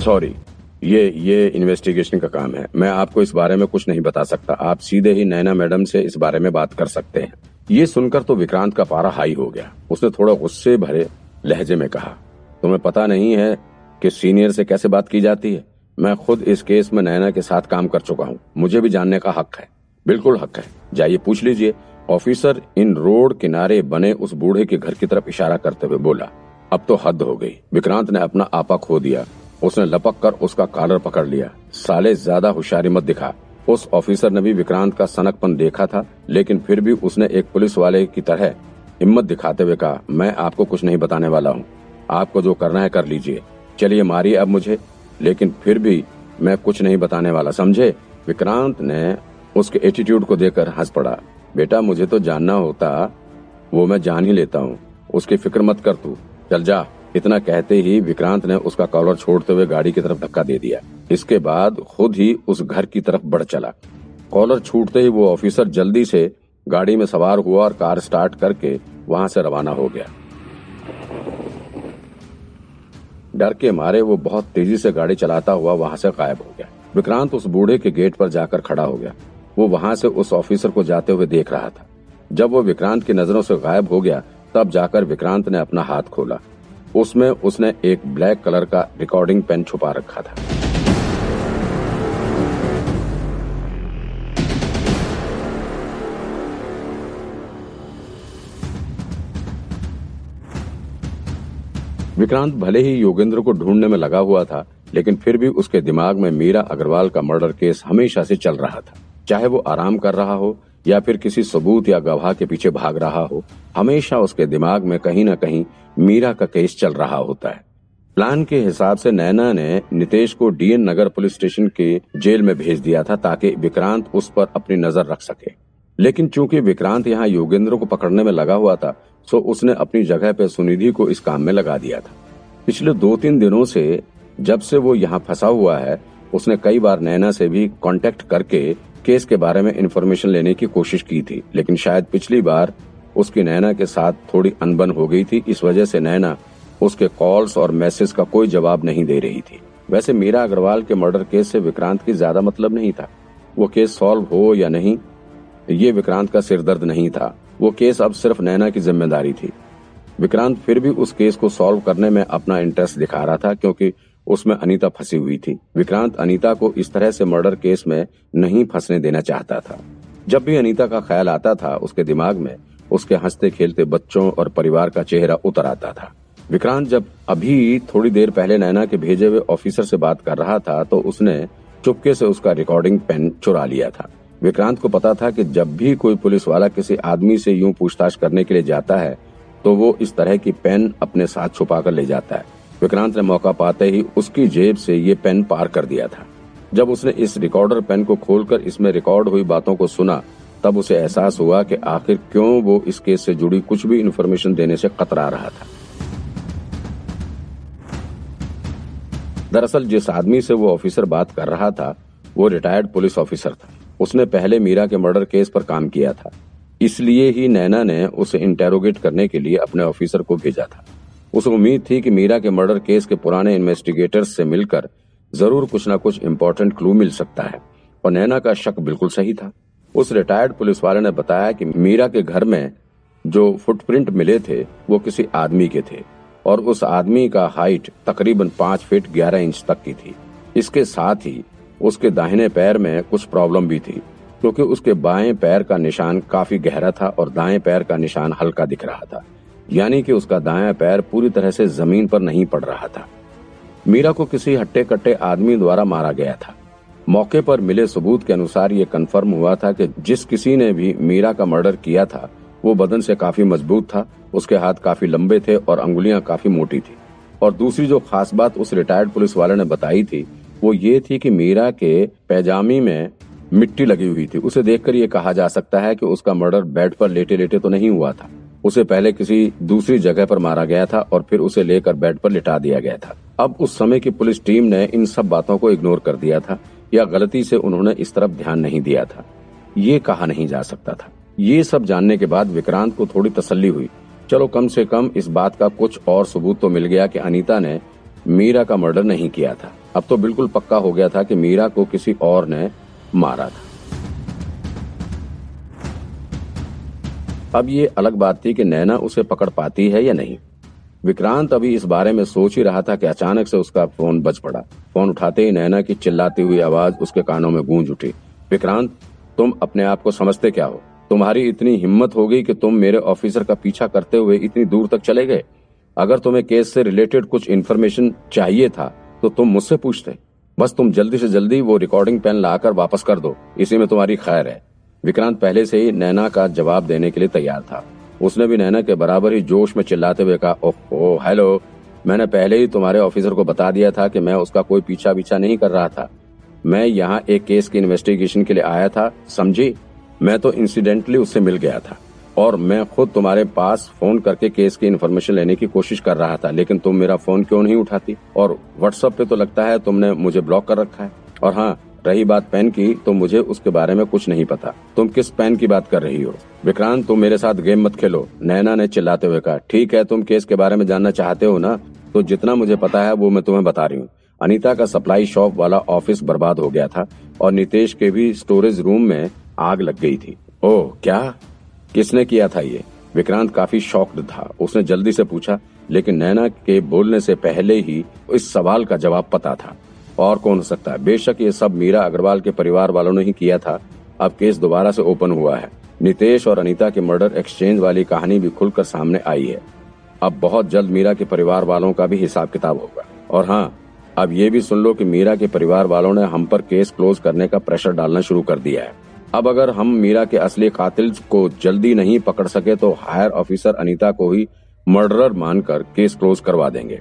Sorry ये ये investigation का काम है। मैं आपको इस बारे में कुछ नहीं बता सकता। आप सीधे ही नैना मैडम से इस बारे में बात कर सकते हैं। ये सुनकर तो विक्रांत का पारा हाई हो गया। उसने थोड़ा गुस्से भरे लहजे में कहा, तुम्हें पता नहीं है कि सीनियर से कैसे बात की जाती है? मैं खुद इस केस में नैना के साथ काम कर चुका हूँ। मुझे भी जानने का हक है। बिल्कुल हक है। जाइए पूछ लीजिए। ऑफिसर इन रोड किनारे बने उस बूढ़े के घर की तरफ़ इशारा करते हुए बोला, अब तो हद हो गई। विक्रांत ने अपना आपा खो दिया। उसने लपक कर उसका कॉलर पकड़ लिया। साले ज़्यादा होशियारी मत दिखा। उस ऑफिसर ने भी विक्रांत का सनकपन देखा था, लेकिन फिर भी उसने एक पुलिस वाले की तरह हिम्मत दिखाते हुए कहा, मैं आपको कुछ नहीं बताने वाला हूँ। आपको जो करना है कर लीजिए। चलिए मारिए अब मुझे, लेकिन फिर भी मैं कुछ नहीं बताने वाला। समझे? विक्रांत ने उसके एटीट्यूड को देखकर हंस पड़ा। बेटा, मुझे तो जानना होता, वो मैं जान ही लेता हूँ। उसकी फ़िक्र मत कर तू। चल जा। इतना कहते ही विक्रांत ने उसका कॉलर छोड़ते हुए गाड़ी की तरफ़ धक्का दे दिया। इसके बाद खुद ही उस घर की तरफ़ बढ़ चला। कॉलर छूटते ही वो ऑफिसर जल्दी से गाड़ी में सवार हुआ और कार स्टार्ट करके वहाँ से रवाना हो गया। डर के मारे वो बहुत तेज़ी से गाड़ी चलाता हुआ वहाँ से गायब हो गया। विक्रांत उस बूढ़े के गेट पर जाकर खड़ा हो गया। वो वहाँ से उस ऑफिसर को जाते हुए देख रहा था। जब वो विक्रांत की नज़रों से गायब हो गया, तब जाकर विक्रांत ने अपना हाथ खोला। उसमें उसने एक ब्लैक कलर का रिकॉर्डिंग पेन छुपा रखा था। विक्रांत भले ही योगेंद्र को ढूँढने में लगा हुआ था, लेकिन फिर भी उसके दिमाग में मीरा अग्रवाल का मर्डर केस हमेशा से चल रहा था। चाहे वो आराम कर रहा हो या फिर किसी सबूत या गवाह के पीछे भाग रहा हो, हमेशा उसके दिमाग में कहीं न कहीं मीरा का केस चल रहा होता है। प्लान के हिसाब से नैना ने नितेश को डीएन नगर पुलिस स्टेशन के जेल में भेज दिया था ताकि विक्रांत उस पर अपनी नज़र रख सके। लेकिन चूँकि विक्रांत यहाँ योगेंद्र को पकड़ने में लगा हुआ था, सो उसने अपनी जगह पे सुनिधि को इस काम में लगा दिया था। पिछले दो तीन दिनों से जब से वो यहाँ फंसा हुआ है, उसने कई बार नैना से भी कांटेक्ट करके केस के बारे में इन्फॉर्मेशन लेने की कोशिश की थी, लेकिन शायद पिछली बार उसकी नैना के साथ थोड़ी अनबन हो गई थी, इस वजह से नैना उसके कॉल्स और मैसेज का कोई जवाब नहीं दे रही थी। वैसे मीरा अग्रवाल के मर्डर केस से विक्रांत की ज़्यादा मतलब नहीं था। वो केस सॉल्व हो या नहीं, ये विक्रांत का सिरदर्द नहीं था। वो केस अब सिर्फ़ नैना की ज़िम्मेदारी थी। विक्रांत फिर भी उस केस को सॉल्व करने में अपना इंटरेस्ट दिखा रहा था, क्योंकि उसमें अनीता फंसी हुई थी। विक्रांत अनीता को इस तरह से मर्डर केस में नहीं फंसने देना चाहता था। जब भी अनीता का ख्याल आता था, उसके दिमाग में उसके हँसते खेलते बच्चों और परिवार का चेहरा उतर आता था। विक्रांत जब अभी थोड़ी देर पहले नैना के भेजे हुए ऑफिसर से बात कर रहा था तो उसने चुपके से उसका रिकॉर्डिंग पेन चुरा लिया था। विक्रांत को पता था कि जब भी कोई पुलिस वाला किसी आदमी से यूँ पूछताछ करने के लिए जाता है तो वो इस तरह की पेन अपने साथ छुपा कर ले जाता है। विक्रांत ने मौका पाते ही उसकी जेब से ये पेन पार कर दिया था। जब उसने इस रिकॉर्डर पेन को खोलकर इसमें रिकॉर्ड हुई बातों को सुना, तब उसे एहसास हुआ कि आखिर क्यों वो इस केस से जुड़ी कुछ भी इन्फॉर्मेशन देने से कतरा रहा था। दरअसल जिस आदमी से वो ऑफिसर बात कर रहा था, वो रिटायर्ड पुलिस ऑफिसर था। उसने पहले मीरा के मर्डर केस पर काम किया था। इसलिए ही नैना ने उसे इंटेरोगेट करने के लिए अपने ऑफिसर को भेजा था। उसे उम्मीद थी कि मीरा के मर्डर केस के पुराने इन्वेस्टिगेटर्स से मिलकर ज़रूर कुछ न कुछ इम्पोर्टेंट क्लू मिल सकता है। और नैना का शक बिल्कुल सही था। उस रिटायर्ड पुलिस वाले ने बताया कि मीरा के घर में जो फुटप्रिंट मिले थे, वो किसी आदमी के थे। और उस आदमी का हाइट तकरीबन पाँच फीट ग्यारह इंच तक की थी। इसके साथ ही उसके दाहिने पैर में कुछ प्रॉब्लम भी थी, क्योंकि उसके बाएँ पैर का निशान काफ़ी गहरा था और दाएँ पैर का निशान हल्का दिख रहा था। यानी कि उसका दाया पैर पूरी तरह से ज़मीन पर नहीं पड़ रहा था। मीरा को किसी हट्टे कट्टे आदमी द्वारा मारा गया था। मौके पर मिले सबूत के अनुसार ये कन्फर्म हुआ था कि जिस किसी ने भी मीरा का मर्डर किया था, वो बदन से काफ़ी मज़बूत था, उसके हाथ काफ़ी लंबे थे और अंगुलियाँ काफ़ी मोटी थी। और दूसरी जो खास बात उस रिटायर्ड पुलिस वाले ने बताई थी, वो ये थी कि मीरा के पैजामी में मिट्टी लगी हुई थी। उसे देखकर ये कहा जा सकता है कि उसका मर्डर बेड पर लेटे लेटे तो नहीं हुआ था। उसे पहले किसी दूसरी जगह पर मारा गया था और फिर उसे लेकर बेड पर लिटा दिया गया था। अब उस समय की पुलिस टीम ने इन सब बातों को इग्नोर कर दिया था, या गलती से उन्होंने इस तरफ़ ध्यान नहीं दिया था। ये कहा नहीं जा सकता था। ये सब जानने के बाद विक्रांत को थोड़ी तसल्ली हुई। चलो कम से कम इस बात का कुछ और सबूत तो मिल गया कि अनीता ने मीरा का मर्डर नहीं किया था। अब तो बिल्कुल पक्का हो गया था कि मीरा को किसी और ने मारा था। अब ये अलग बात थी कि नैना उसे पकड़ पाती है या नहीं। विक्रांत अभी इस बारे में सोच ही रहा था कि अचानक से उसका फ़ोन बज पड़ा। फ़ोन उठाते ही नैना की चिल्लाती हुई आवाज़ उसके कानों में गूंज उठी। विक्रांत, तुम अपने आप को समझते क्या हो? तुम्हारी इतनी हिम्मत हो गई कि तुम मेरे ऑफिसर का पीछा करते हुए इतनी दूर तक चले गए। अगर तुम्हें केस से रिलेटेड कुछ इन्फॉर्मेशन चाहिए था तो तुम मुझसे पूछते। बस तुम जल्दी से जल्दी वो रिकॉर्डिंग पेन लाकर वापस कर दो। इसी में तुम्हारी खैर है। विक्रांत पहले से ही नैना का जवाब देने के लिए तैयार था। उसने भी नैना के बराबर ही जोश में चिल्लाते हुए कहा, ओहो, हेलो। मैंने पहले ही तुम्हारे ऑफिसर को बता दिया था कि मैं उसका कोई पीछा पीछा नहीं कर रहा था। मैं यहाँ एक केस की इन्वेस्टिगेशन के लिए आया था, समझी? मैं तो इंसिडेंटली उससे मिल गया था और मैं खुद तुम्हारे पास फ़ोन करके केस की इन्फॉर्मेशन लेने की कोशिश कर रहा था, लेकिन तुम मेरा फ़ोन क्यों नहीं उठाती? और व्हाट्सएप पे तो लगता है तुमने मुझे ब्लॉक कर रखा है। और हाँ रही बात पेन की तो मुझे उसके बारे में कुछ नहीं पता। तुम किस पेन की बात कर रही हो? विक्रांत, तुम मेरे साथ गेम मत खेलो। नैना ने चिल्लाते हुए कहा, ठीक है, तुम केस के बारे में जानना चाहते हो ना? तो जितना मुझे पता है, वो मैं तुम्हें बता रही हूँ। अनीता का सप्लाई शॉप वाला ऑफ़िस बर्बाद हो गया था, और नितेश के भी स्टोरेज रूम में आग लग गई थी। ओह, क्या? किसने किया था ये? विक्रांत काफ़ी शॉक्ड था। उसने जल्दी से पूछा, लेकिन नैना के बोलने से पहले ही इस सवाल का जवाब पता था। और कौन हो सकता है? बेशक ये सब मीरा अग्रवाल के परिवार वालों ने ही किया था। अब केस दोबारा से ओपन हुआ है। नितेश और अनीता के मर्डर एक्सचेंज वाली कहानी भी खुलकर सामने आई है। अब बहुत जल्द मीरा के परिवार वालों का भी हिसाब किताब होगा। और हाँ अब ये भी सुन लो कि मीरा के परिवार वालों ने हम पर केस क्लोज करने का प्रेशर डालना शुरू कर दिया है। अब अगर हम मीरा के असली कातिल को जल्दी नहीं पकड़ सके तो हायर ऑफिसर अनीता को ही मर्डरर मानकर केस क्लोज करवा देंगे।